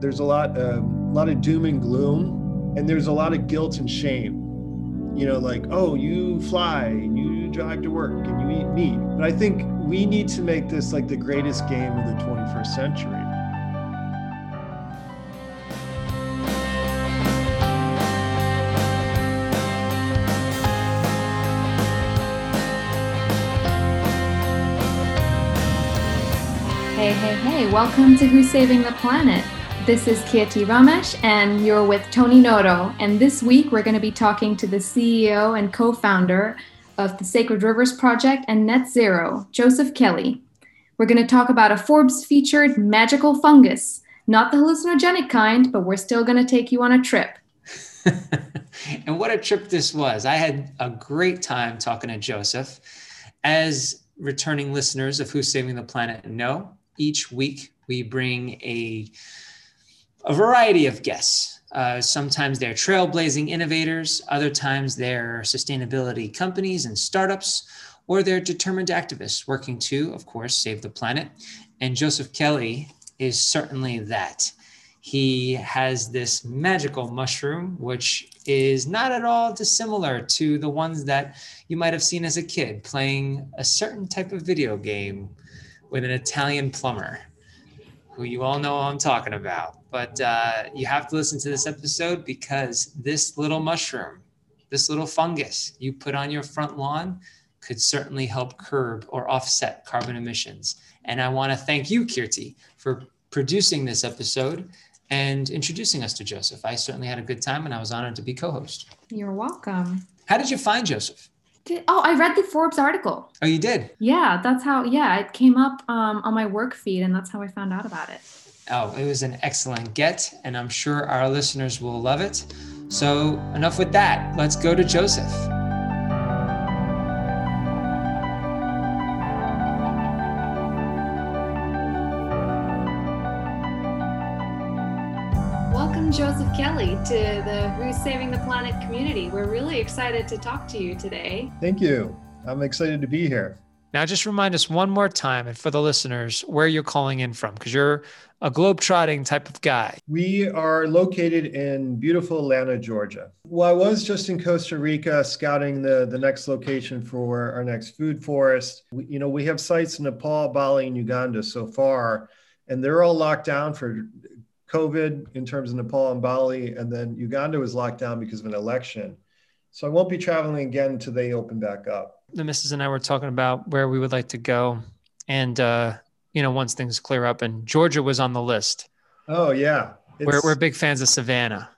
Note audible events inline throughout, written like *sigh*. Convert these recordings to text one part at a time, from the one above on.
there's a lot, a lot of doom and gloom, and there's a lot of guilt and shame. You know, like, oh, you fly, you drive to work, and you eat meat. But I think we need to make this like the greatest game of the 21st century. Hey, hey, hey, welcome to Who's Saving the Planet. This is Kirti Ramesh, and you're with Tony Noto. And this week, we're going to be talking to the CEO and co founder of the Sacred Rivers Project and Net Zero, Joseph Kelly. We're going to talk about a Forbes featured magical fungus, not the hallucinogenic kind, but we're still going to take you on a trip. *laughs* *laughs* and what a trip this was. I had a great time talking to Joseph. As returning listeners of Who's Saving the Planet know, each week we bring a, a variety of guests. Uh, sometimes they're trailblazing innovators, other times they're sustainability companies and startups, or they're determined activists working to, of course, save the planet. And Joseph Kelly is certainly that. He has this magical mushroom, which is not at all dissimilar to the ones that you might have seen as a kid playing a certain type of video game with an Italian plumber who you all know I'm talking about. But uh, you have to listen to this episode because this little mushroom, this little fungus you put on your front lawn could certainly help curb or offset carbon emissions. And I want to thank you, Kirti, for producing this episode and introducing us to Joseph. I certainly had a good time and I was honored to be co host. You're welcome. How did you find Joseph? Did, oh, I read the Forbes article. Oh, you did? Yeah, that's how, yeah, it came up um, on my work feed, and that's how I found out about it. Oh, it was an excellent get, and I'm sure our listeners will love it. So, enough with that. Let's go to Joseph. Joseph Kelly, to the Who's Saving the Planet community. We're really excited to talk to you today. Thank you. I'm excited to be here. Now, just remind us one more time, and for the listeners, where you're calling in from, because you're a globe-trotting type of guy. We are located in beautiful Atlanta, Georgia. Well, I was just in Costa Rica scouting the, the next location for our next food forest. We, you know, we have sites in Nepal, Bali, and Uganda so far, and they're all locked down for COVID in terms of Nepal and Bali, and then Uganda was locked down because of an election. So I won't be traveling again until they open back up. The missus and I were talking about where we would like to go, and uh, you know, once things clear up, and Georgia was on the list. Oh yeah, we're we're big fans of Savannah.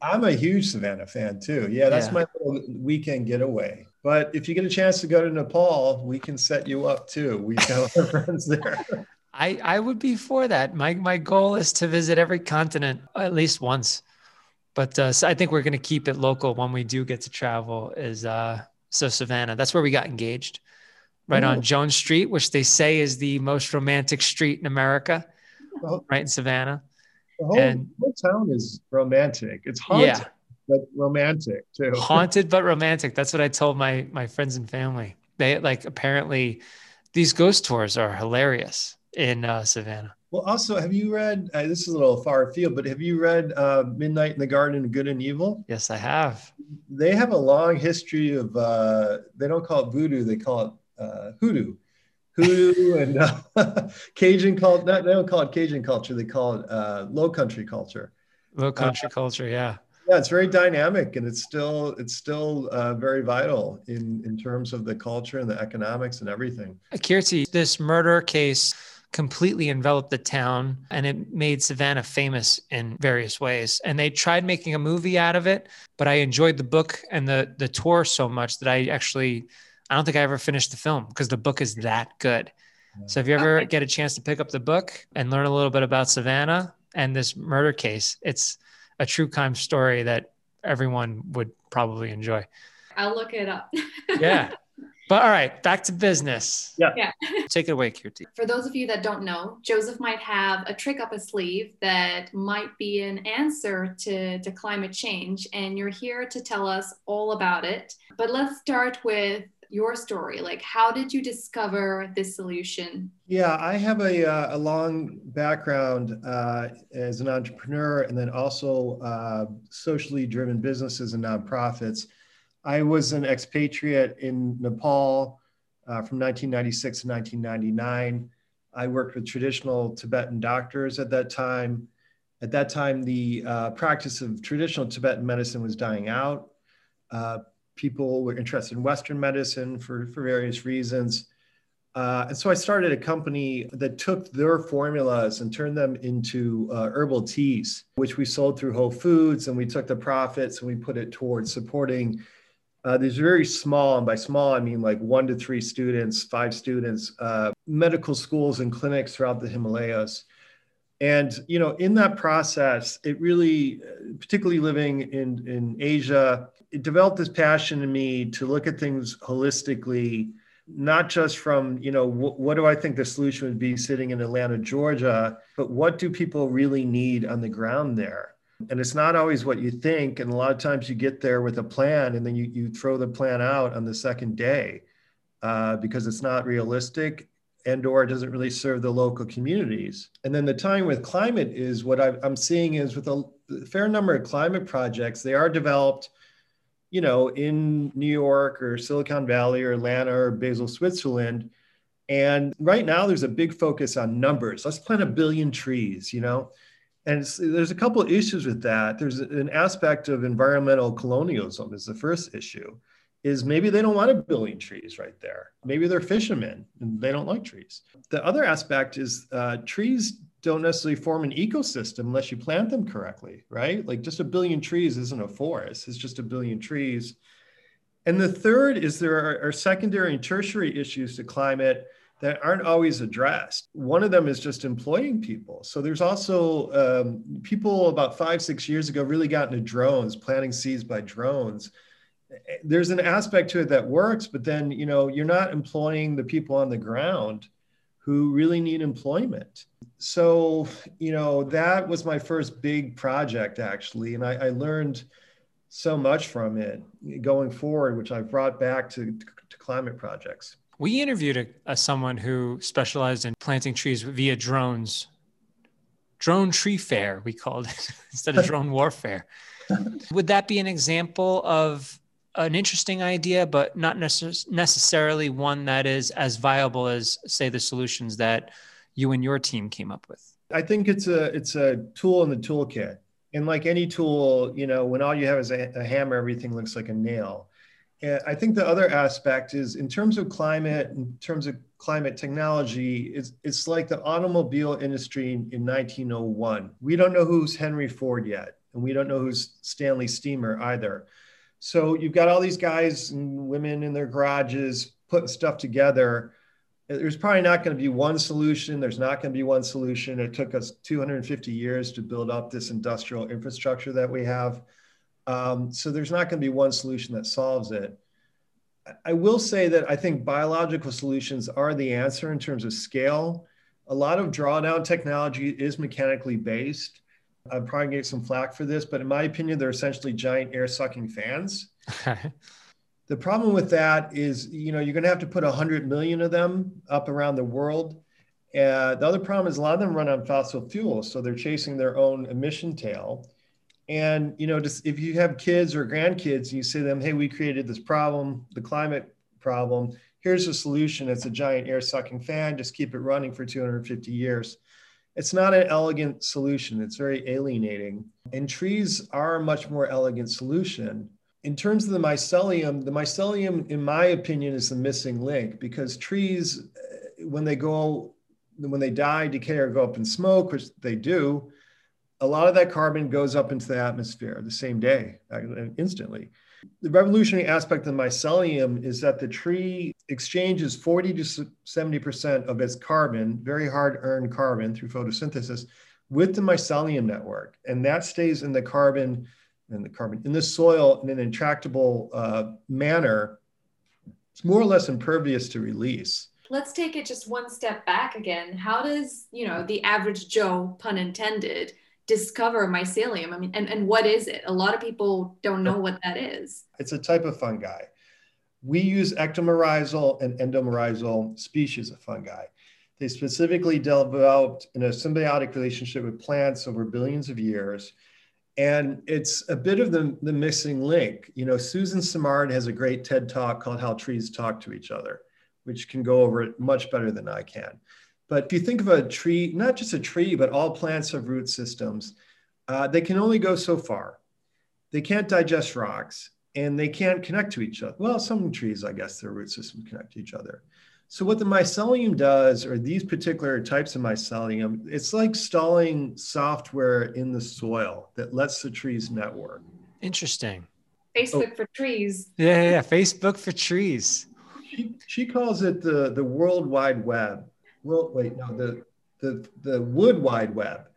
I'm a huge Savannah fan too. Yeah, that's yeah. my little weekend getaway. But if you get a chance to go to Nepal, we can set you up too. We've got our *laughs* friends there. I, I would be for that. My my goal is to visit every continent at least once. But uh, so I think we're going to keep it local when we do get to travel. Is uh, so Savannah. That's where we got engaged, right oh. on Jones Street, which they say is the most romantic street in America, well, right in Savannah. The whole, and, whole town is romantic. It's haunted, yeah. but romantic too. *laughs* haunted but romantic. That's what I told my my friends and family. They like apparently these ghost tours are hilarious in uh, Savannah. Well, also, have you read? Uh, this is a little far afield, but have you read uh, Midnight in the Garden of Good and Evil? Yes, I have. They have a long history of. Uh, they don't call it voodoo; they call it uh, hoodoo, hoodoo, *laughs* and uh, *laughs* Cajun culture. Not they don't call it Cajun culture; they call it uh, Low Country culture. Low Country culture, yeah. Yeah, it's very dynamic, and it's still it's still very vital in in terms of the culture and the economics and everything. Kirti, this murder case completely enveloped the town and it made Savannah famous in various ways. And they tried making a movie out of it, but I enjoyed the book and the the tour so much that I actually I don't think I ever finished the film because the book is that good. So if you ever okay. get a chance to pick up the book and learn a little bit about Savannah and this murder case, it's a true crime story that everyone would probably enjoy. I'll look it up. yeah. *laughs* But all right, back to business. Yeah. Yeah. *laughs* Take it away, Kirti. For those of you that don't know, Joseph might have a trick up his sleeve that might be an answer to, to climate change. And you're here to tell us all about it. But let's start with your story. Like, how did you discover this solution? Yeah, I have a, uh, a long background uh, as an entrepreneur and then also uh, socially driven businesses and nonprofits. I was an expatriate in Nepal uh, from 1996 to 1999. I worked with traditional Tibetan doctors at that time. At that time, the uh, practice of traditional Tibetan medicine was dying out. Uh, people were interested in Western medicine for, for various reasons. Uh, and so I started a company that took their formulas and turned them into uh, herbal teas, which we sold through Whole Foods. And we took the profits and we put it towards supporting uh, these very small, and by small, I mean like one to three students, five students, uh, medical schools and clinics throughout the Himalayas. And, you know, in that process, it really, particularly living in, in Asia, it developed this passion in me to look at things holistically, not just from, you know, wh- what do I think the solution would be sitting in Atlanta, Georgia, but what do people really need on the ground there? And it's not always what you think. And a lot of times you get there with a plan and then you, you throw the plan out on the second day uh, because it's not realistic and or it doesn't really serve the local communities. And then the time with climate is what i am seeing is with a fair number of climate projects, they are developed, you know, in New York or Silicon Valley or Atlanta or Basel, Switzerland. And right now there's a big focus on numbers. Let's plant a billion trees, you know? And there's a couple of issues with that. There's an aspect of environmental colonialism is the first issue, is maybe they don't want a billion trees right there. Maybe they're fishermen and they don't like trees. The other aspect is uh, trees don't necessarily form an ecosystem unless you plant them correctly, right? Like just a billion trees isn't a forest, it's just a billion trees. And the third is there are, are secondary and tertiary issues to climate that aren't always addressed. One of them is just employing people. So there's also um, people about five, six years ago really got into drones, planting seeds by drones. There's an aspect to it that works, but then you know you're not employing the people on the ground who really need employment. So you know that was my first big project actually, and I, I learned so much from it going forward, which I've brought back to, to climate projects. We interviewed a, a, someone who specialized in planting trees via drones. Drone tree fair, we called it *laughs* instead of drone warfare. *laughs* Would that be an example of an interesting idea, but not necess- necessarily one that is as viable as, say, the solutions that you and your team came up with? I think it's a it's a tool in the toolkit, and like any tool, you know, when all you have is a, a hammer, everything looks like a nail. I think the other aspect is in terms of climate, in terms of climate technology, it's, it's like the automobile industry in, in 1901. We don't know who's Henry Ford yet, and we don't know who's Stanley Steamer either. So you've got all these guys and women in their garages putting stuff together. There's probably not going to be one solution. There's not going to be one solution. It took us 250 years to build up this industrial infrastructure that we have. Um, so there's not going to be one solution that solves it. I will say that I think biological solutions are the answer in terms of scale. A lot of drawdown technology is mechanically based. I'm probably going to get some flack for this, but in my opinion, they're essentially giant air sucking fans. *laughs* the problem with that is, you know, you're going to have to put 100 million of them up around the world. Uh, the other problem is a lot of them run on fossil fuels, so they're chasing their own emission tail. And you know, just if you have kids or grandkids, you say to them, "Hey, we created this problem, the climate problem. Here's a solution. It's a giant air sucking fan. Just keep it running for 250 years." It's not an elegant solution. It's very alienating. And trees are a much more elegant solution. In terms of the mycelium, the mycelium, in my opinion, is the missing link because trees, uh, when they go, when they die, decay, or go up in smoke, which they do, a lot of that carbon goes up into the atmosphere the same day, uh, instantly. The revolutionary aspect of mycelium is that the tree exchanges 40 to 70% of its carbon, very hard earned carbon through photosynthesis, with the mycelium network. And that stays in the carbon and the carbon in the soil in an intractable uh, manner. It's more or less impervious to release let's take it just one step back again how does you know the average joe pun intended discover mycelium? I mean, and, and what is it? A lot of people don't know what that is. It's a type of fungi. We use ectomycorrhizal and endomycorrhizal species of fungi. They specifically developed in a symbiotic relationship with plants over billions of years. And it's a bit of the, the missing link. You know, Susan Simard has a great TED talk called How Trees Talk to Each Other, which can go over it much better than I can. But if you think of a tree, not just a tree, but all plants have root systems, uh, they can only go so far. They can't digest rocks and they can't connect to each other. Well, some trees, I guess, their root systems connect to each other. So what the mycelium does, or these particular types of mycelium, it's like stalling software in the soil that lets the trees network. Interesting. Facebook oh. for trees. Yeah, yeah, yeah, Facebook for trees. She, she calls it the the World Wide Web. World, wait, no, the the the Wood Wide Web.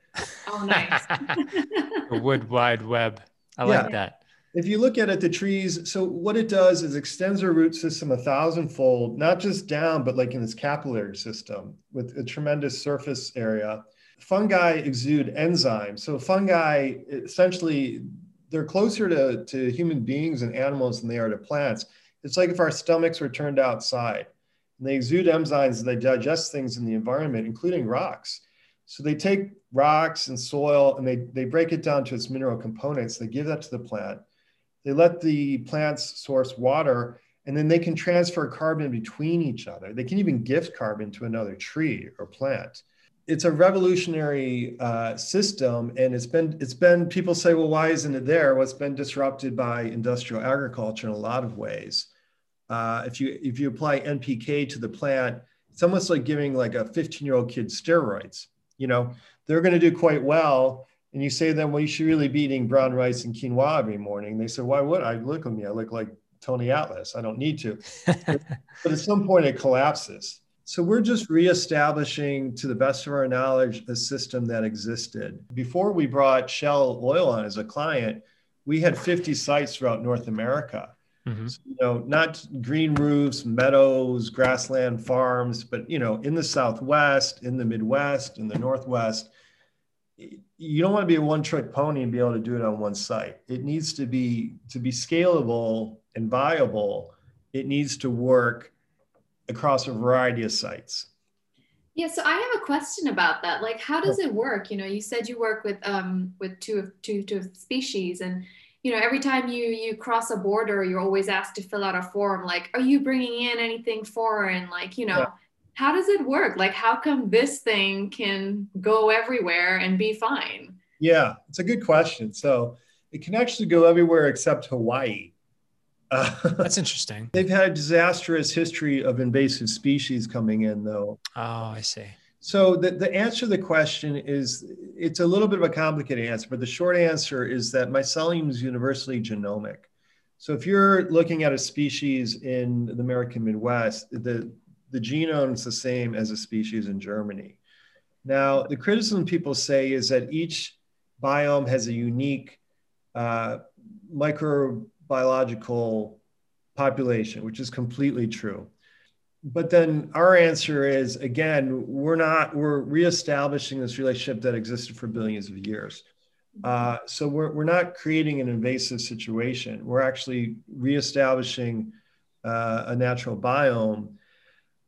Oh, nice. *laughs* the Wood Wide Web. I yeah. like that if you look at it, the trees, so what it does is extends their root system a thousandfold, not just down, but like in this capillary system with a tremendous surface area. Fungi exude enzymes. So fungi essentially they're closer to, to human beings and animals than they are to plants. It's like if our stomachs were turned outside and they exude enzymes and they digest things in the environment, including rocks. So they take rocks and soil and they, they break it down to its mineral components. They give that to the plant they let the plants source water and then they can transfer carbon between each other. They can even gift carbon to another tree or plant. It's a revolutionary uh, system, and it's been it's been people say, well, why isn't it there? Well, it's been disrupted by industrial agriculture in a lot of ways. Uh, if you if you apply NPK to the plant, it's almost like giving like a 15 year old kid steroids. You know, they're going to do quite well, and you say to them, well, you should really be eating brown rice and quinoa every morning. They say, why would I? Look at me. I look like Tony Atlas. I don't need to. *laughs* but at some point, it collapses. So we're just reestablishing, to the best of our knowledge, a system that existed. Before we brought Shell Oil on as a client, we had 50 sites throughout North America. Mm-hmm. So, you know, not green roofs, meadows, grassland farms, but you know, in the Southwest, in the Midwest, in the Northwest you don't want to be a one trick pony and be able to do it on one site. It needs to be to be scalable and viable. It needs to work across a variety of sites. Yeah, so I have a question about that. Like, how does it work? You know, you said you work with um with two of two two species, and you know, every time you you cross a border, you're always asked to fill out a form. Like, are you bringing in anything foreign? Like, you know. Yeah how does it work? Like, how come this thing can go everywhere and be fine? Yeah, it's a good question. So it can actually go everywhere except Hawaii. Uh, *laughs* That's interesting. They've had a disastrous history of invasive species coming in, though. Oh, I see. So the, the answer to the question is it's a little bit of a complicated answer, but the short answer is that mycelium is universally genomic. So if you're looking at a species in the American Midwest, the, the genome is the same as a species in Germany. Now, the criticism people say is that each biome has a unique uh, microbiological population, which is completely true. But then our answer is again, we're not, we're reestablishing this relationship that existed for billions of years. Uh, so we're, we're not creating an invasive situation. We're actually reestablishing uh, a natural biome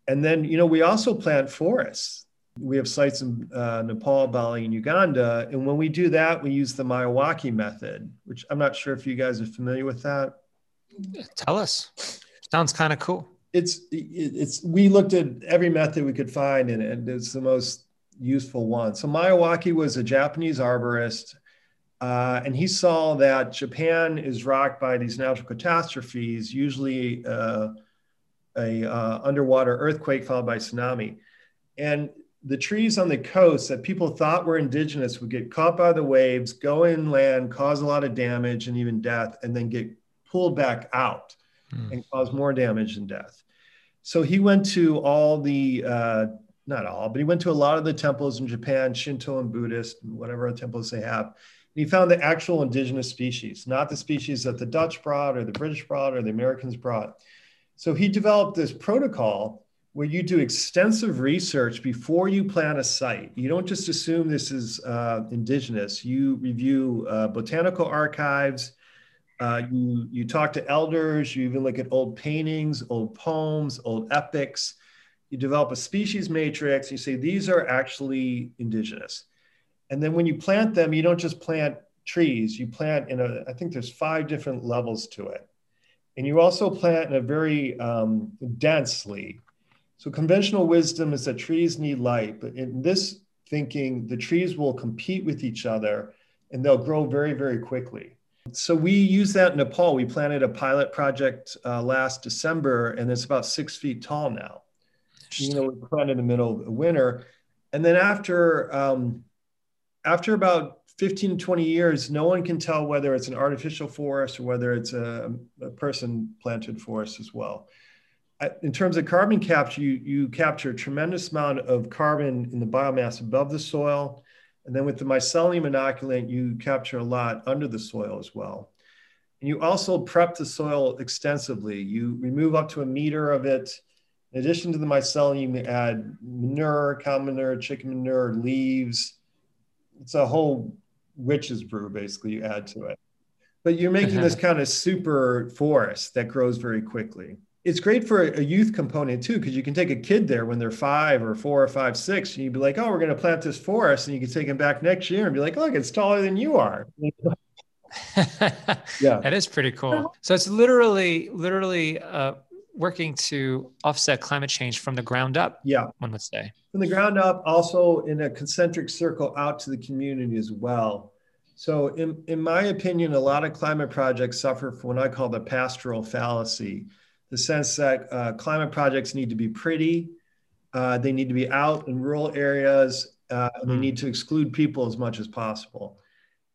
and then, you know, we also plant forests. We have sites in uh, Nepal, Bali, and Uganda. And when we do that, we use the Miyawaki method, which I'm not sure if you guys are familiar with that. Tell us. Sounds kind of cool. It's it's we looked at every method we could find, and, and it's the most useful one. So Miyawaki was a Japanese arborist, uh, and he saw that Japan is rocked by these natural catastrophes, usually. Uh, a uh, underwater earthquake followed by tsunami. And the trees on the coast that people thought were indigenous would get caught by the waves, go inland, cause a lot of damage and even death, and then get pulled back out mm. and cause more damage than death. So he went to all the, uh, not all, but he went to a lot of the temples in Japan, Shinto and Buddhist, whatever temples they have. And he found the actual indigenous species, not the species that the Dutch brought or the British brought or the Americans brought. So he developed this protocol where you do extensive research before you plan a site. You don't just assume this is uh, indigenous. You review uh, botanical archives, Uh, you you talk to elders. You even look at old paintings, old poems, old epics. You develop a species matrix. You say these are actually indigenous, and then when you plant them, you don't just plant trees. You plant in a. I think there's five different levels to it, and you also plant in a very um, densely. So conventional wisdom is that trees need light, but in this thinking, the trees will compete with each other, and they'll grow very very quickly. So we use that in Nepal. We planted a pilot project uh, last December, and it's about six feet tall now. You know, we planted in the middle of the winter, and then after um, after about 15 to 20 years, no one can tell whether it's an artificial forest or whether it's a, a person planted forest as well. In terms of carbon capture, you, you capture a tremendous amount of carbon in the biomass above the soil and then with the mycelium inoculant, you capture a lot under the soil as well. And you also prep the soil extensively. You remove up to a meter of it. In addition to the mycelium, you add manure, cow manure, chicken manure, leaves. It's a whole witch's brew, basically, you add to it. But you're making this *laughs* kind of super forest that grows very quickly it's great for a youth component too because you can take a kid there when they're five or four or five six and you'd be like oh we're going to plant this forest and you can take them back next year and be like look it's taller than you are. *laughs* Yeah. That is pretty cool. So it's literally literally uh, working to offset climate change from the ground up yeah. one would say. From the ground up also in a concentric circle out to the community as well. So in, in my opinion a lot of climate projects suffer from what i call the pastoral fallacy the sense that uh, climate projects need to be pretty, uh, they need to be out in rural areas, uh, and they hmm. need to exclude people as much as possible.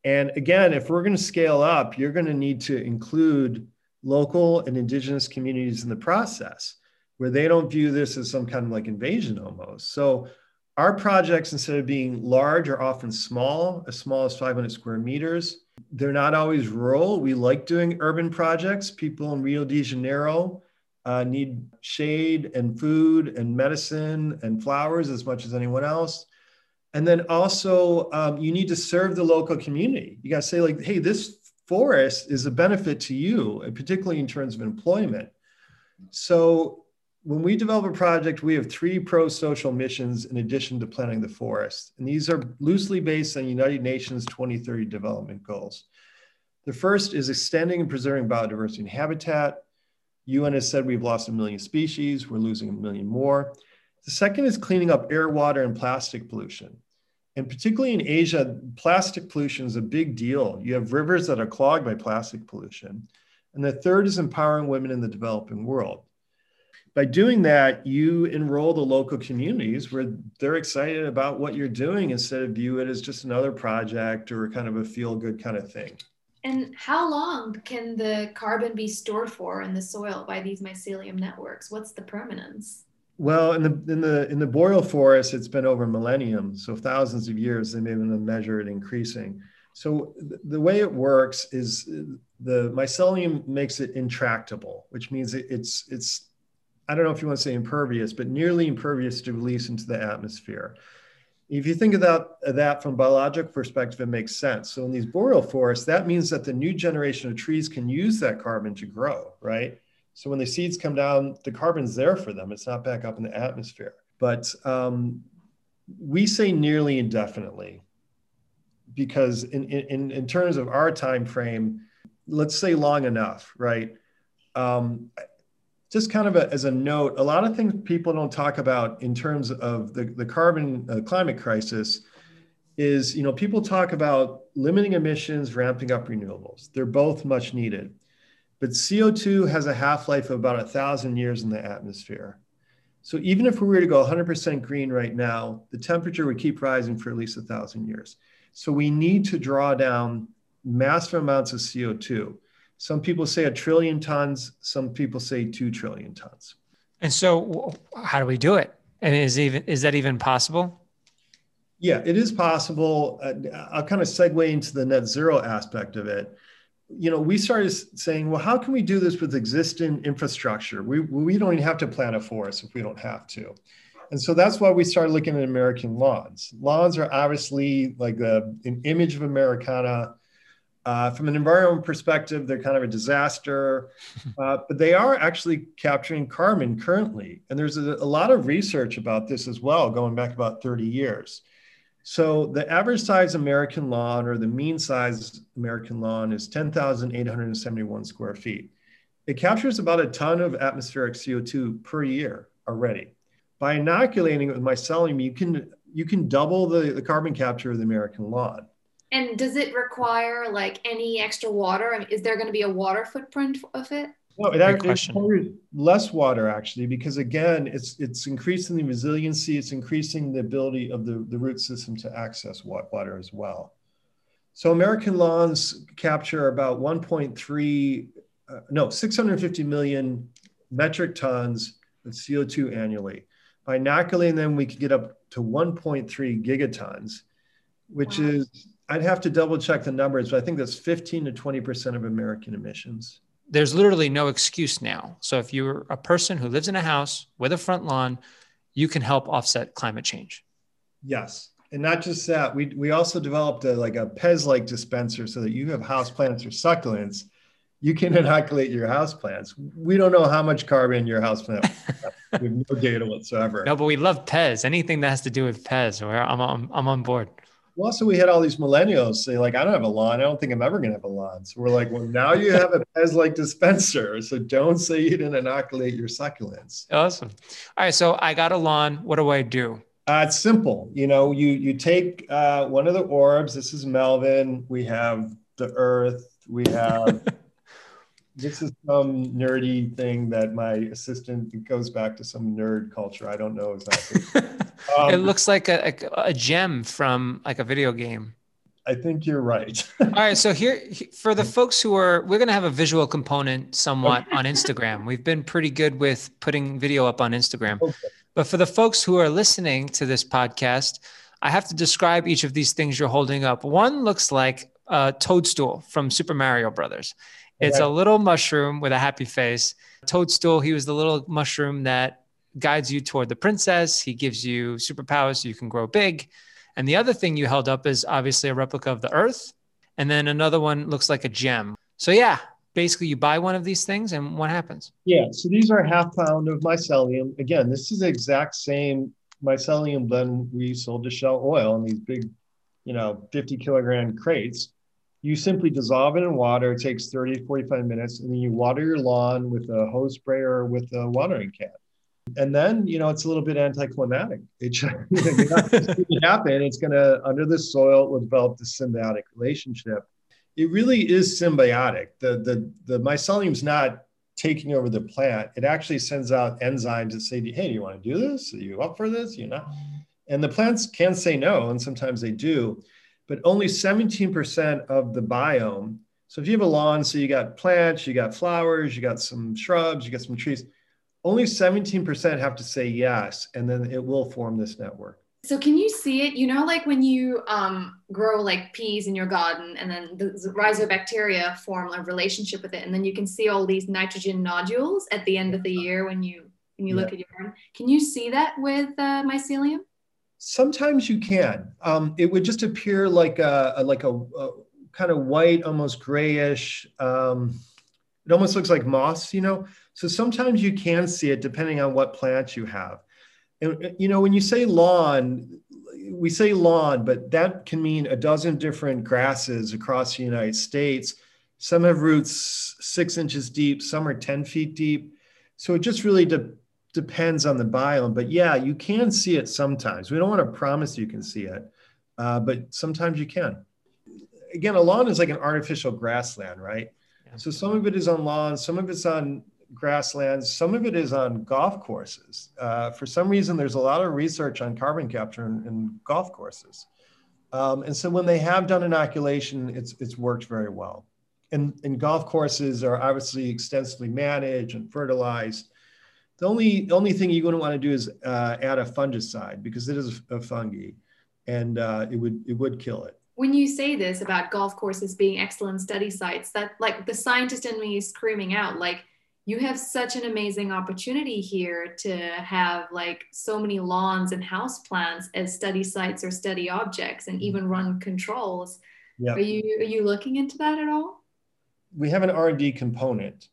And again, if we're going to scale up, you're going to need to include local and indigenous communities in the process where they don't view this as some kind of like invasion almost. So our projects, instead of being large, are often small, as small as 500 square meters. They're not always rural. We like doing urban projects. People in Rio de Janeiro uh, need shade and food and medicine and flowers as much as anyone else. And then also, um, you need to serve the local community. You got to say, like, hey, this forest is a benefit to you, particularly in terms of employment. So, when we develop a project, we have three pro social missions in addition to planting the forest. And these are loosely based on United Nations 2030 development goals. The first is extending and preserving biodiversity and habitat. UN has said we've lost a million species, we're losing a million more. The second is cleaning up air, water, and plastic pollution. And particularly in Asia, plastic pollution is a big deal. You have rivers that are clogged by plastic pollution. And the third is empowering women in the developing world. By doing that, you enroll the local communities where they're excited about what you're doing instead of view it as just another project or kind of a feel good kind of thing. And how long can the carbon be stored for in the soil by these mycelium networks? What's the permanence? Well, in the in the in the boreal forest, it's been over millennium, so thousands of years. They may even measure it increasing. So th- the way it works is the mycelium makes it intractable, which means it, it's it's I don't know if you want to say impervious, but nearly impervious to release into the atmosphere if you think about that from biological perspective, it makes sense. So in these boreal forests, that means that the new generation of trees can use that carbon to grow, right? So when the seeds come down, the carbon's there for them. It's not back up in the atmosphere. But um, we say nearly indefinitely because in, in, in terms of our time frame, let's say long enough, right? Um, just kind of a, as a note, a lot of things people don't talk about in terms of the, the carbon uh, climate crisis is, you know, people talk about limiting emissions, ramping up renewables. They're both much needed. But CO2 has a half life of about a thousand years in the atmosphere. So even if we were to go 100% green right now, the temperature would keep rising for at least a thousand years. So we need to draw down massive amounts of CO2. Some people say a trillion tons, some people say 2 trillion tons. And so how do we do it? And is even is that even possible? Yeah, it is possible. Uh, I'll kind of segue into the net zero aspect of it. You know, we started saying, well, how can we do this with existing infrastructure? We, we don't even have to plant a forest if we don't have to. And so that's why we started looking at American lawns. Lawns are obviously like a, an image of Americana Uh, from an environmental perspective, they're kind of a disaster, *laughs* uh, but they are actually capturing carbon currently. And there's a, a, lot of research about this as well, going back about 30 years. So the average size American lawn or the mean size American lawn is 10,871 square feet. It captures about a ton of atmospheric CO2 per year already. By inoculating it with mycelium, you can you can double the, the carbon capture of the American lawn. And does it require like any extra water? I mean, is there going to be a water footprint of it? No, it actually less water actually, because again, it's it's increasing the resiliency, it's increasing the ability of the, the root system to access water as well. So American lawns capture about 1.3, uh, no, 650 million metric tons of CO2 annually. By inoculating them, we could get up to 1.3 gigatons, which wow. is I'd have to double check the numbers, but I think that's 15 to 20% of American emissions. There's literally no excuse now. So if you're a person who lives in a house with a front lawn, you can help offset climate change. Yes. And not just that, we, we also developed a, like a Pez like dispenser so that you have house plants or succulents, you can *laughs* inoculate your house plants. We don't know how much carbon your house plant we have no data whatsoever. No, but we love Pez. Anything that has to do with Pez, I'm, I'm, I'm on board. Well, also we had all these millennials say like, I don't have a lawn. I don't think I'm ever going to have a lawn. So we're like, well, now you have a Pez like dispenser. So don't say you didn't inoculate your succulents. Awesome. All right. So I got a lawn. What do I do? Uh, it's simple. You know, you you take uh, one of the orbs. This is Melvin. We have the Earth. We have *laughs* this is some nerdy thing that my assistant goes back to some nerd culture. I don't know exactly. *laughs* Um, it looks like a, a, a, gem from like a video game. I think you're right. *laughs* All right. So here, for the folks who are, we're going to have a visual component somewhat on Instagram. We've been pretty good with putting video up on Instagram. Okay. But for the folks who are listening to this podcast, I have to describe each of these things you're holding up. One looks like a toadstool from Super Mario Brothers. It's a little mushroom with a happy face. Toadstool, he was the little mushroom that guides you toward the princess. He gives you superpowers so you can grow big. And the other thing you held up is obviously a replica of the earth. And then another one looks like a gem. So, yeah, basically you buy one of these things and what happens? Yeah, so these are half pound of mycelium. Again, this is the exact same mycelium blend we sold to Shell Oil in these big, you know, 50 kilogram crates you simply dissolve it in water. It takes 30 to 45 minutes, and then you water your lawn with a hose sprayer or with a watering can. And then, you know, it's a little bit anticlimactic. *laughs* It should happen. It's going to, under the soil, it will develop this symbiotic relationship. It really is symbiotic. The, the, the mycelium's not taking over the plant. It actually sends out enzymes that say, hey, do you want to do this? Are you up for this? You know? And the plants can say no, and sometimes they do but only 17% of the biome. So if you have a lawn, so you got plants, you got flowers, you got some shrubs, you got some trees, only 17% have to say yes, and then it will form this network. So can you see it? You know, like when you um, grow like peas in your garden, and then the rhizobacteria form a relationship with it, and then you can see all these nitrogen nodules at the end of the year when you when you yeah. look at your garden. Can you see that with uh, mycelium? Sometimes you can. Um, it would just appear like a, a like a, a, kind of white, almost grayish. Um, it almost looks like moss, you know. So sometimes you can see it depending on what plants you have. And you know, when you say lawn, we say lawn, but that can mean a dozen different grasses across the United States. Some have roots six inches deep, some are 10 feet deep. So it just really de- depends on the biome, but yeah, you can see it sometimes. We don't want to promise you can see it, uh, but sometimes you can. Again, a lawn is like an artificial grassland, right? Yeah. So some of it is on lawns, some of it's on grasslands, some of it is on golf courses. Uh, for some reason, there's a lot of research on carbon capture in, in golf courses. Um, and so when they have done inoculation, it's, it's worked very well. And, and golf courses are obviously extensively managed and fertilized. The only only thing you wouldn't want to do is uh, add a fungicide because it is a fungi, and uh, it would it would kill it. When you say this about golf courses being excellent study sites, that like the scientist in me is screaming out like you have such an amazing opportunity here to have like so many lawns and house plants as study sites or study objects and even run controls Yeah. Are you are you looking into that at all? We have an R&D component,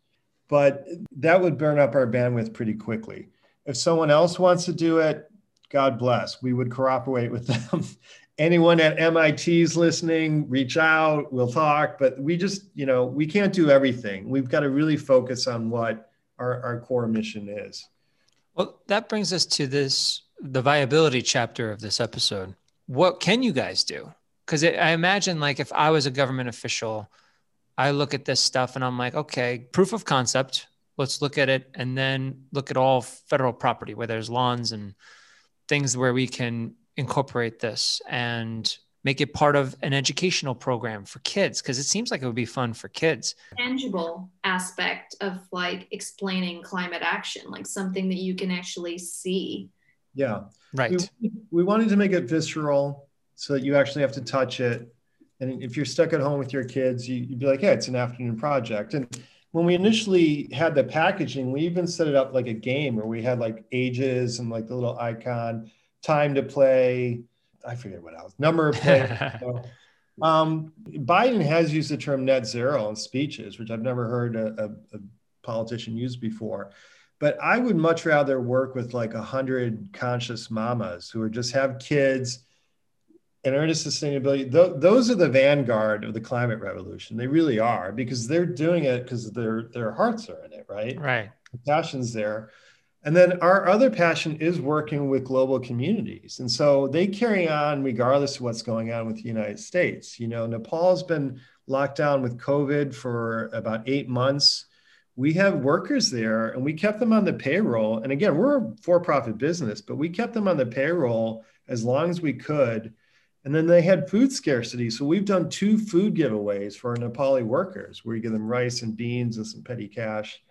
but that would burn up our bandwidth pretty quickly. If someone else wants to do it, God bless. We would cooperate with them. *laughs* Anyone at MIT is listening, reach out, we'll talk. But we just, you know, we can't do everything. We've got to really focus on what our, our core mission is. Well, that brings us to this the viability chapter of this episode. What can you guys do? Because I imagine, like, if I was a government official, I look at this stuff and I'm like, okay, proof of concept. Let's look at it and then look at all federal property where there's lawns and things where we can incorporate this and make it part of an educational program for kids because it seems like it would be fun for kids. Tangible aspect of like explaining climate action like something that you can actually see. Yeah. Right. We, we wanted to make it visceral so that you actually have to touch it. And if you're stuck at home with your kids you, would be like yeah it's an afternoon project. And when we initially had the packaging we even set it up like a game where we had like ages and like the little icon time to play I forget what else, number of players. *laughs* um, Biden has used the term net zero in speeches, which I've never heard a, a, a politician use before. But I would much rather work with like a hundred conscious mamas who are just have kids and are into sustainability. Th- those are the vanguard of the climate revolution. They really are because they're doing it because their their hearts are in it, right? Right. The passion's there. And then our other passion is working with global communities. And so they carry on regardless of what's going on with the United States. You know, Nepal's been locked down with COVID for about eight months. We have workers there and we kept them on the payroll. And again, we're a for profit business, but we kept them on the payroll as long as we could. And then they had food scarcity. So we've done two food giveaways for our Nepali workers where you give them rice and beans and some petty cash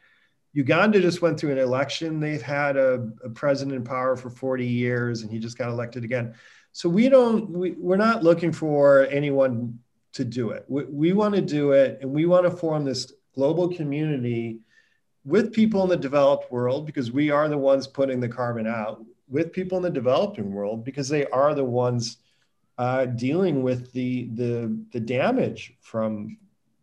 Uganda just went through an election. They've had a, a, president in power for 40 years and he just got elected again. So we don't, we, we're not looking for anyone to do it. We, we want to do it and we want to form this global community with people in the developed world because we are the ones putting the carbon out, with people in the developing world because they are the ones uh, dealing with the, the, the damage from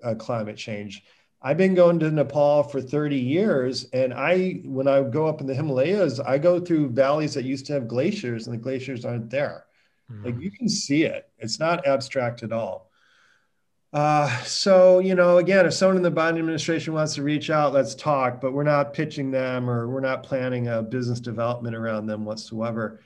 uh, climate change I've been going to Nepal for 30 years. And I, when I go up in the Himalayas, I go through valleys that used to have glaciers and the glaciers aren't there. Mm-hmm. Like you can see it, it's not abstract at all. Uh, so, you know, again, if someone in the Biden administration wants to reach out, let's talk, but we're not pitching them or we're not planning a business development around them whatsoever.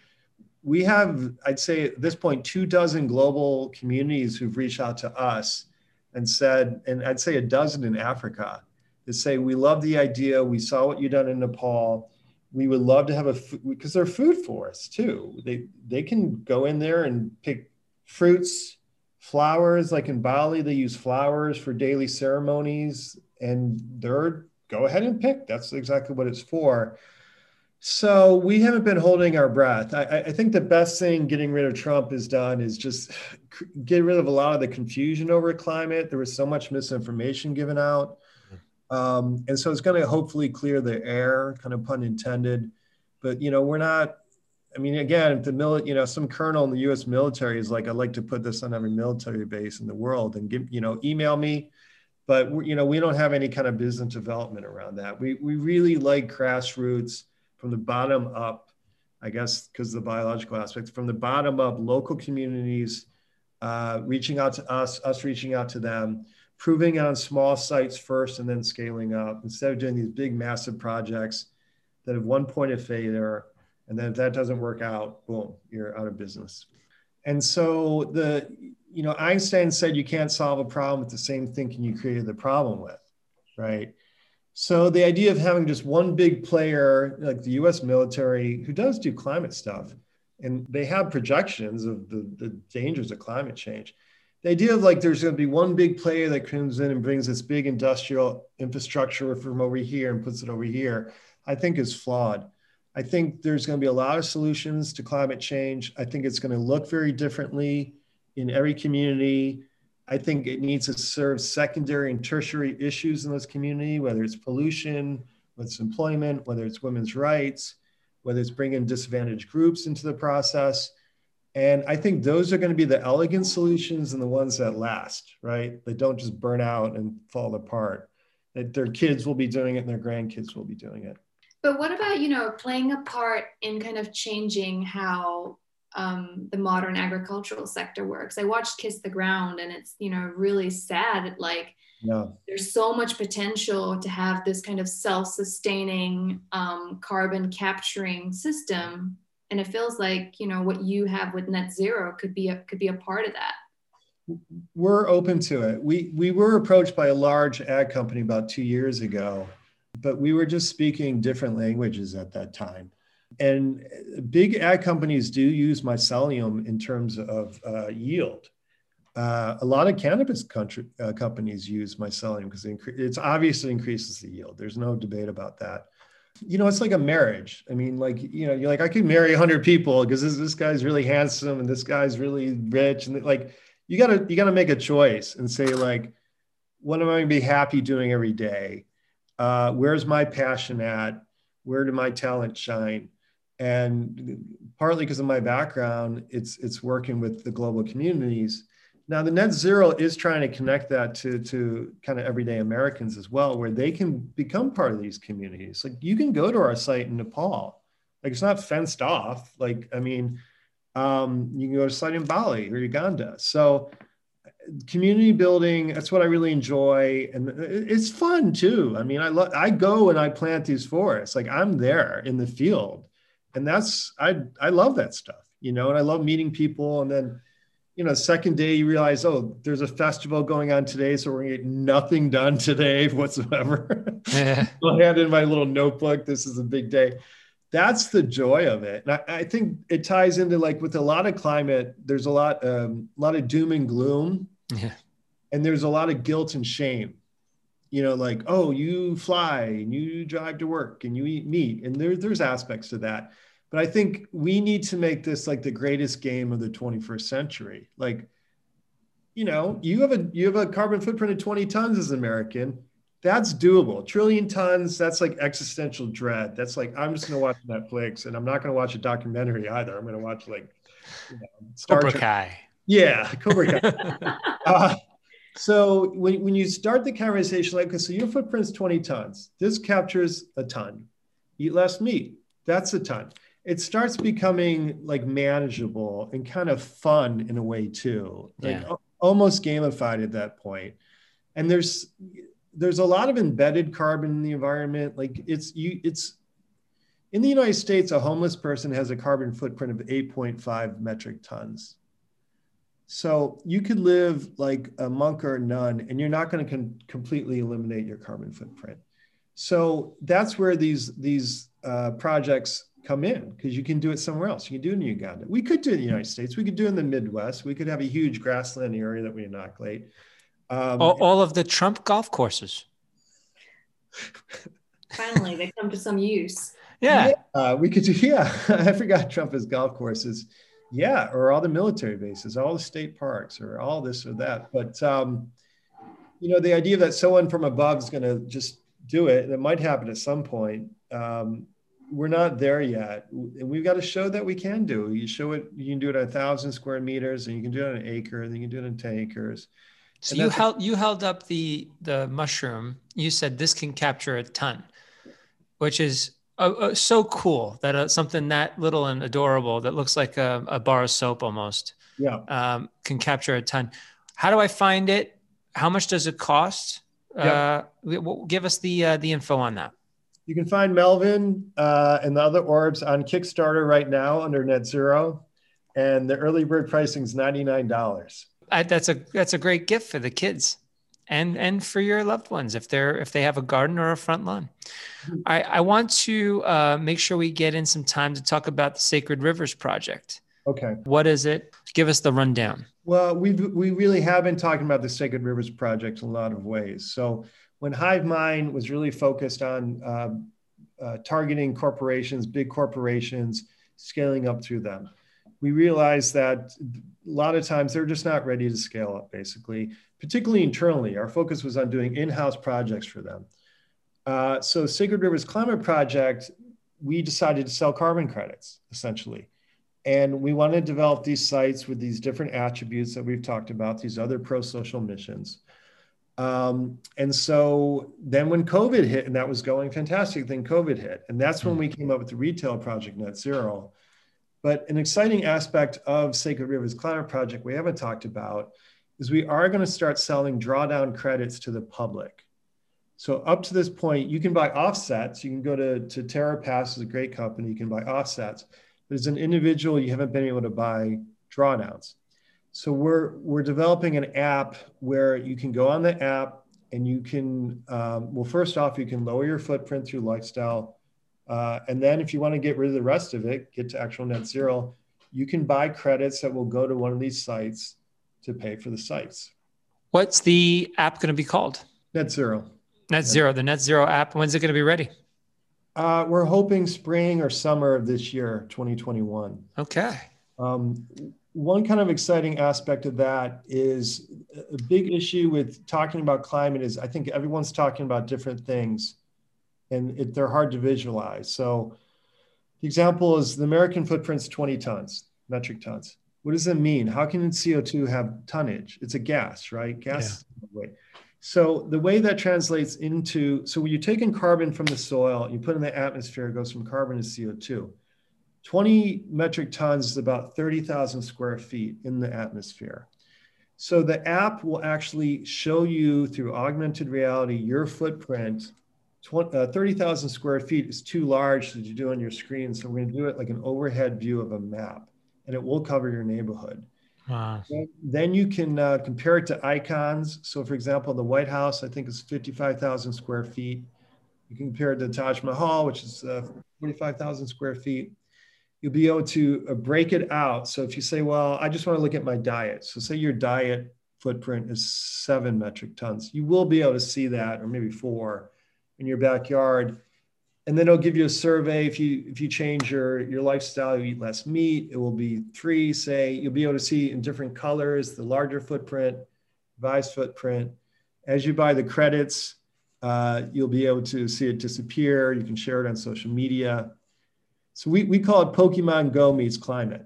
We have, I'd say at this point, two dozen global communities who've reached out to us and said, and I'd say a dozen in Africa, that say, we love the idea. We saw what you done in Nepal. We would love to have a, because they're food forests too. They, they can go in there and pick fruits, flowers, like in Bali, they use flowers for daily ceremonies and they're, go ahead and pick. That's exactly what it's for. So we haven't been holding our breath. I, I, think the best thing getting rid of Trump is done is just get rid of a lot of the confusion over climate. There was so much misinformation given out. Um, and so it's going to hopefully clear the air, kind of pun intended. But, you know, we're not, I mean, again, if the military, you know, some colonel in the US military is like, I'd like to put this on every military base in the world and give, you know, email me. But, you know, we don't have any kind of business development around that. We, we really like grassroots from the bottom up, I guess, because the biological aspects, from the bottom up, local communities uh, reaching out to us, us reaching out to them, proving on small sites first and then scaling up instead of doing these big, massive projects that have one point of failure. And then if that doesn't work out, boom, you're out of business. And so the, you know, Einstein said you can't solve a problem with the same thinking you created the problem with, right? So the idea of having just one big player like the US military who does do climate stuff and they have projections of the, the dangers of climate change. The idea of like there's going to be one big player that comes in and brings this big industrial infrastructure from over here and puts it over here, I think is flawed. I think there's going to be a lot of solutions to climate change. I think it's going to look very differently in every community. I think it needs to serve secondary and tertiary issues in this community, whether it's pollution, whether it's employment, whether it's women's rights, whether it's bringing disadvantaged groups into the process. And I think those are going to be the elegant solutions and the ones that last, right? They don't just burn out and fall apart. That their kids will be doing it and their grandkids will be doing it. But what about, you know, playing a part in kind of changing how um, the modern agricultural sector works? I watched Kiss the Ground and it's, you know, really sad. Like, yeah. there's so much potential to have this kind of self-sustaining um, carbon capturing system and it feels like you know what you have with net zero could be a could be a part of that we're open to it we we were approached by a large ag company about two years ago but we were just speaking different languages at that time and big ag companies do use mycelium in terms of uh, yield uh, a lot of cannabis country, uh, companies use mycelium because it, it obviously increases the yield there's no debate about that you know, it's like a marriage. I mean, like, you know, you're like, I could marry 100 people because this, this guy's really handsome and this guy's really rich. And like, you got to, you got to make a choice and say, like, what am I to be happy doing every day? Uh, where's my passion at? Where do my talent shine? And partly because of my background, it's, it's working with the global communities now, the net zero is trying to connect that to, to kind of everyday Americans as well, where they can become part of these communities. Like you can go to our site in Nepal, like it's not fenced off. Like, I mean, um, you can go to site in Bali or Uganda. So, community building, that's what I really enjoy. And it's fun too. I mean, I love, I go and I plant these forests, like I'm there in the field. And that's, I, I love that stuff, you know, and I love meeting people and then, you know, second day you realize, oh, there's a festival going on today, so we're gonna get nothing done today *laughs* whatsoever. Yeah. *laughs* I'll hand in my little notebook. This is a big day. That's the joy of it. And I, I think it ties into like with a lot of climate, there's a lot, um, a lot of doom and gloom. Yeah. And there's a lot of guilt and shame. You know, like, oh, you fly and you drive to work and you eat meat. And there, there's aspects to that but I think we need to make this like the greatest game of the 21st century. Like, you know, you have a you have a carbon footprint of 20 tons as an American. That's doable. A trillion tons, that's like existential dread. That's like I'm just gonna watch Netflix and I'm not gonna watch a documentary either. I'm gonna watch like you know, Star Cobra Trek. Kai. Yeah, Cobra Kai. *laughs* uh, so when, when you start the conversation like, okay, so your footprint's 20 tons. This captures a ton. Eat less meat. That's a ton it starts becoming like manageable and kind of fun in a way too like yeah. almost gamified at that point. point and there's there's a lot of embedded carbon in the environment like it's you it's in the united states a homeless person has a carbon footprint of 8.5 metric tons so you could live like a monk or a nun and you're not going to con- completely eliminate your carbon footprint so that's where these these uh, projects come in because you can do it somewhere else. You can do it in Uganda. We could do it in the United States. We could do it in the Midwest. We could have a huge grassland area that we inoculate. Um, all, all, of the Trump golf courses. *laughs* Finally, they come to some use. Yeah. yeah uh, we could do, *laughs* yeah. I forgot Trump has golf courses. Yeah. Or all the military bases, all the state parks, or all this or that. But, um, you know, the idea that someone from above is going to just do it, and it might happen at some point. Um, we're not there yet. And we've got to show that we can do. You show it, you can do it at a thousand square meters, and you can do it on an acre, and you can do it in 10 acres. So you held you held up the the mushroom. You said this can capture a ton, which is uh, uh, so cool that uh, something that little and adorable that looks like a, a bar of soap almost. Yeah, um, can capture a ton. How do I find it? How much does it cost? Yep. Uh, give us the uh, the info on that. You can find Melvin uh, and the other orbs on Kickstarter right now under Net Zero, and the early bird pricing is ninety nine dollars. That's a that's a great gift for the kids, and and for your loved ones if they're if they have a garden or a front lawn. Mm-hmm. I I want to uh, make sure we get in some time to talk about the Sacred Rivers project. Okay. What is it? Give us the rundown. Well, we we really have been talking about the Sacred Rivers project in a lot of ways. So when Hive Mind was really focused on uh, uh, targeting corporations, big corporations, scaling up through them, we realized that a lot of times they're just not ready to scale up, basically, particularly internally. Our focus was on doing in house projects for them. Uh, so, Sacred Rivers Climate Project, we decided to sell carbon credits essentially. And we want to develop these sites with these different attributes that we've talked about, these other pro social missions. Um, and so then when COVID hit, and that was going fantastic, then COVID hit. And that's when we came up with the retail project Net Zero. But an exciting aspect of Sacred Rivers Climate Project we haven't talked about is we are going to start selling drawdown credits to the public. So up to this point, you can buy offsets. You can go to, to TerraPass, is a great company. You can buy offsets. But as an individual, you haven't been able to buy drawdowns. So we're we're developing an app where you can go on the app and you can um, well first off you can lower your footprint through lifestyle, uh, and then if you want to get rid of the rest of it, get to actual net zero, you can buy credits that will go to one of these sites to pay for the sites. What's the app going to be called? Net zero. Net zero. The net zero app. When's it going to be ready? Uh, we're hoping spring or summer of this year, 2021. Okay. Um, one kind of exciting aspect of that is a big issue with talking about climate is I think everyone's talking about different things and it, they're hard to visualize. So the example is the American footprint's 20 tons, metric tons. What does that mean? How can CO2 have tonnage? It's a gas, right? Gas. Yeah. So the way that translates into, so when you're taking carbon from the soil, you put in the atmosphere, it goes from carbon to CO2. 20 metric tons is about 30,000 square feet in the atmosphere. So the app will actually show you through augmented reality your footprint. Uh, 30,000 square feet is too large to do on your screen. So we're going to do it like an overhead view of a map and it will cover your neighborhood. Wow. Then you can uh, compare it to icons. So, for example, the White House, I think, is 55,000 square feet. You can compare it to Taj Mahal, which is uh, 45,000 square feet you'll be able to uh, break it out. So if you say, well, I just want to look at my diet. So say your diet footprint is seven metric tons. You will be able to see that, or maybe four in your backyard. And then it'll give you a survey. If you if you change your your lifestyle, you eat less meat, it will be three. Say you'll be able to see in different colors the larger footprint, revised footprint. As you buy the credits, uh, you'll be able to see it disappear. You can share it on social media. So we, we call it Pokemon Go meets climate.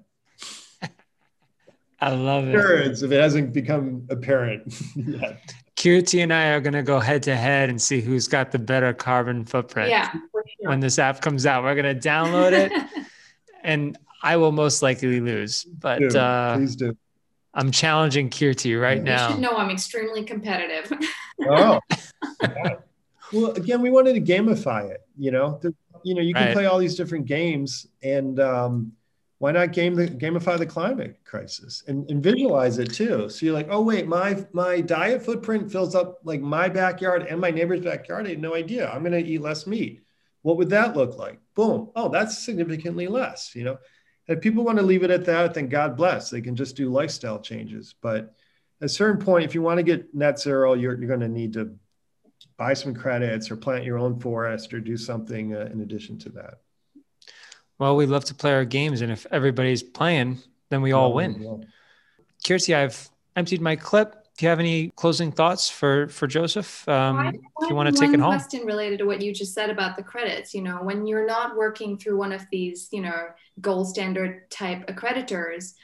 *laughs* I love it. If it hasn't become apparent *laughs* yet. Kirti and I are going to go head to head and see who's got the better carbon footprint. Yeah, sure. When this app comes out, we're going to download it, *laughs* and I will most likely lose. But do. Uh, please do. I'm challenging Kirti right yeah. now. You should know I'm extremely competitive. oh. *laughs* *laughs* well, again, we wanted to gamify it. You know, you know you can right. play all these different games and um, why not game the gamify the climate crisis and, and visualize it too? So you're like oh wait my my diet footprint fills up like my backyard and my neighbor's backyard. I had no idea. I'm going to eat less meat. What would that look like? Boom. Oh that's significantly less you know? If people want to leave it at that then god bless. They can just do lifestyle changes. But at a certain point if you want to get net zero you're, you're going to need to buy some credits or plant your own forest or do something uh, in addition to that. Well, we love to play our games, and if everybody's playing, then we all win. Yeah. Kirti, I've emptied my clip. Do you have any closing thoughts for for Joseph? Um, if you want to take it home. One question related to what you just said about the credits. You know, when you're not working through one of these, you know, gold standard type accreditors,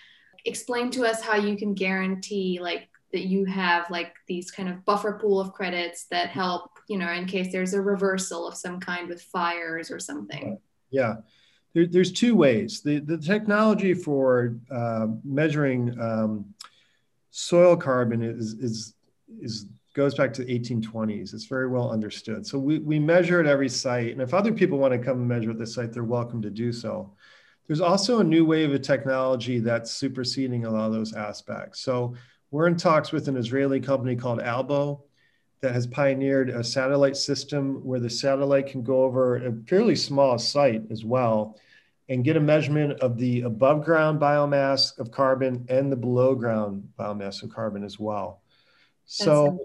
explain to us how you can guarantee like that you have like these kind of buffer pool of credits that help you know in case there's a reversal of some kind with fires or something yeah there, there's two ways. The, the technology for uh, measuring um, soil carbon is, is is goes back to the 1820s it's very well understood. So we, we measure at every site and if other people want to come and measure at the site they're welcome to do so. There's also a new wave of technology that's superseding a lot of those aspects. So we're in talks with an Israeli company called Albo that has pioneered a satellite system where the satellite can go over a fairly small site as well and get a measurement of the above ground biomass of carbon and the below ground biomass of carbon as well. so,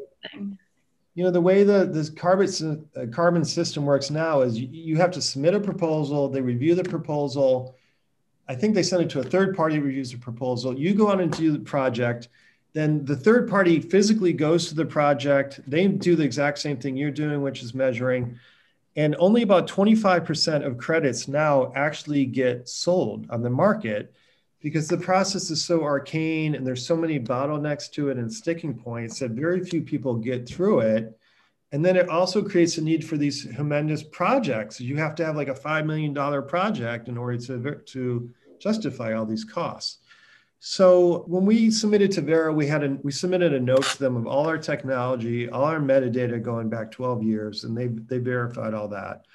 you know, the way the this carbon, uh, carbon system works now is you, you have to submit a proposal, they review the proposal. I think they send it to a third party reviews the proposal. You go on and do the project then the third party physically goes to the project. They do the exact same thing you're doing, which is measuring. And only about 25% of credits now actually get sold on the market because the process is so arcane and there's so many bottlenecks to it and sticking points that very few people get through it. And then it also creates a need for these tremendous projects. You have to have like a $5 million project in order to, to justify all these costs. So when we submitted to Verra, we had a, we submitted a note to them of all our technology, all our metadata going back 12 years, and they they verified all that.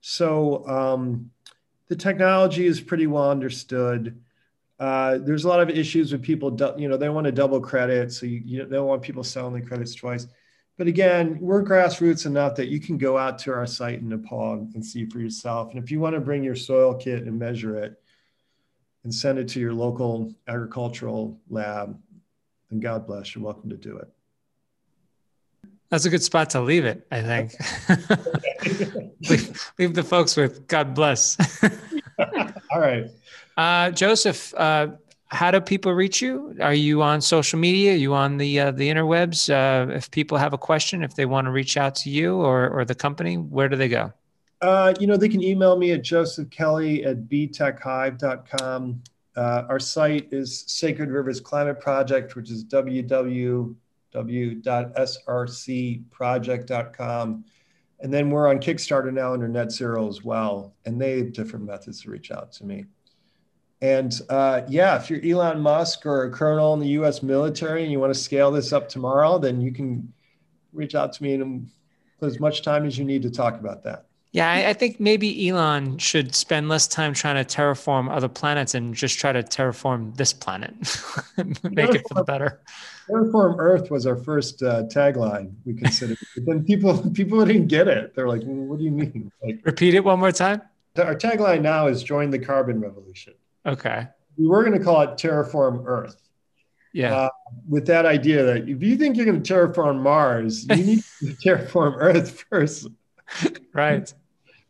So um, the technology is pretty well understood. Uh, there's a lot of issues with people, you know, they want to double credit, so you, you don't want people selling the credits twice. But again, we're grassroots enough that you can go out to our site in Nepal and see for yourself. And if you want to bring your soil kit and measure it and send it to your local agricultural lab, then God bless, you're welcome to do it. That's a good spot to leave it, I think. *laughs* leave, leave, the folks with God bless. *laughs* All right. Uh, Joseph, uh, how do people reach you? Are you on social media? Are you on the uh, the interwebs? Uh, if people have a question, if they want to reach out to you or or the company, where do they go? Uh, you know, they can email me at josephkelly at btechhive.com. Uh, our site is Sacred Rivers Climate Project, which is www.srcproject.com. And then we're on Kickstarter now under Net Zero as well. And they have different methods to reach out to me. And uh, yeah, if you're Elon Musk or a colonel in the US military and you want to scale this up tomorrow, then you can reach out to me and put as much time as you need to talk about that. Yeah, I, I think maybe Elon should spend less time trying to terraform other planets and just try to terraform this planet, *laughs* make terraform, it for the better. Terraform Earth was our first uh, tagline we considered. but then people people didn't get it. They're like, well, "What do you mean?" Like, repeat it one more time. Our tagline now is "Join the Carbon Revolution." Okay. We were going to call it Terraform Earth. Yeah. Uh, with that idea that if you think you're going to terraform Mars, you need to terraform Earth first. *laughs* Right.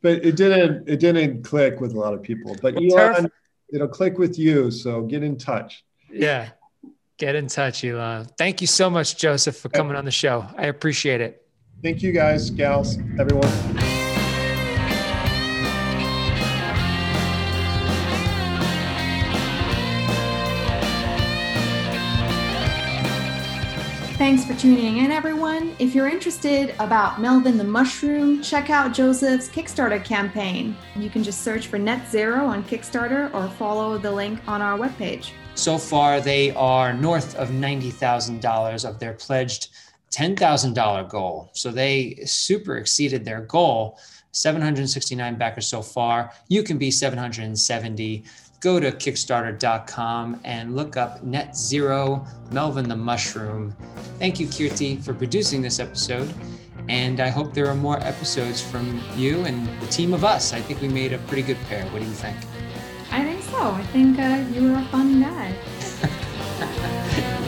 but it didn't. It didn't click with a lot of people. But well, Elon, it'll click with you. So get in touch. Yeah. Get in touch, Elon. Thank you so much, Joseph, for coming on the show. I appreciate it. Thank you, guys, gals, everyone. For tuning in, everyone. If you're interested about Melvin the Mushroom, check out Joseph's Kickstarter campaign. You can just search for Net Zero on Kickstarter or follow the link on our webpage. So far, they are north of $90,000 of their pledged $10,000 goal. So they super exceeded their goal. 769 backers so far. You can be 770 go to Kickstarter.com and look up Net Zero Melvin the Mushroom. Thank you, Kirti, for producing this episode. And I hope there are more episodes from you and the team of us. I think we made a pretty good pair. What do you think? I think so. I think uh, you were a fun guy. *laughs*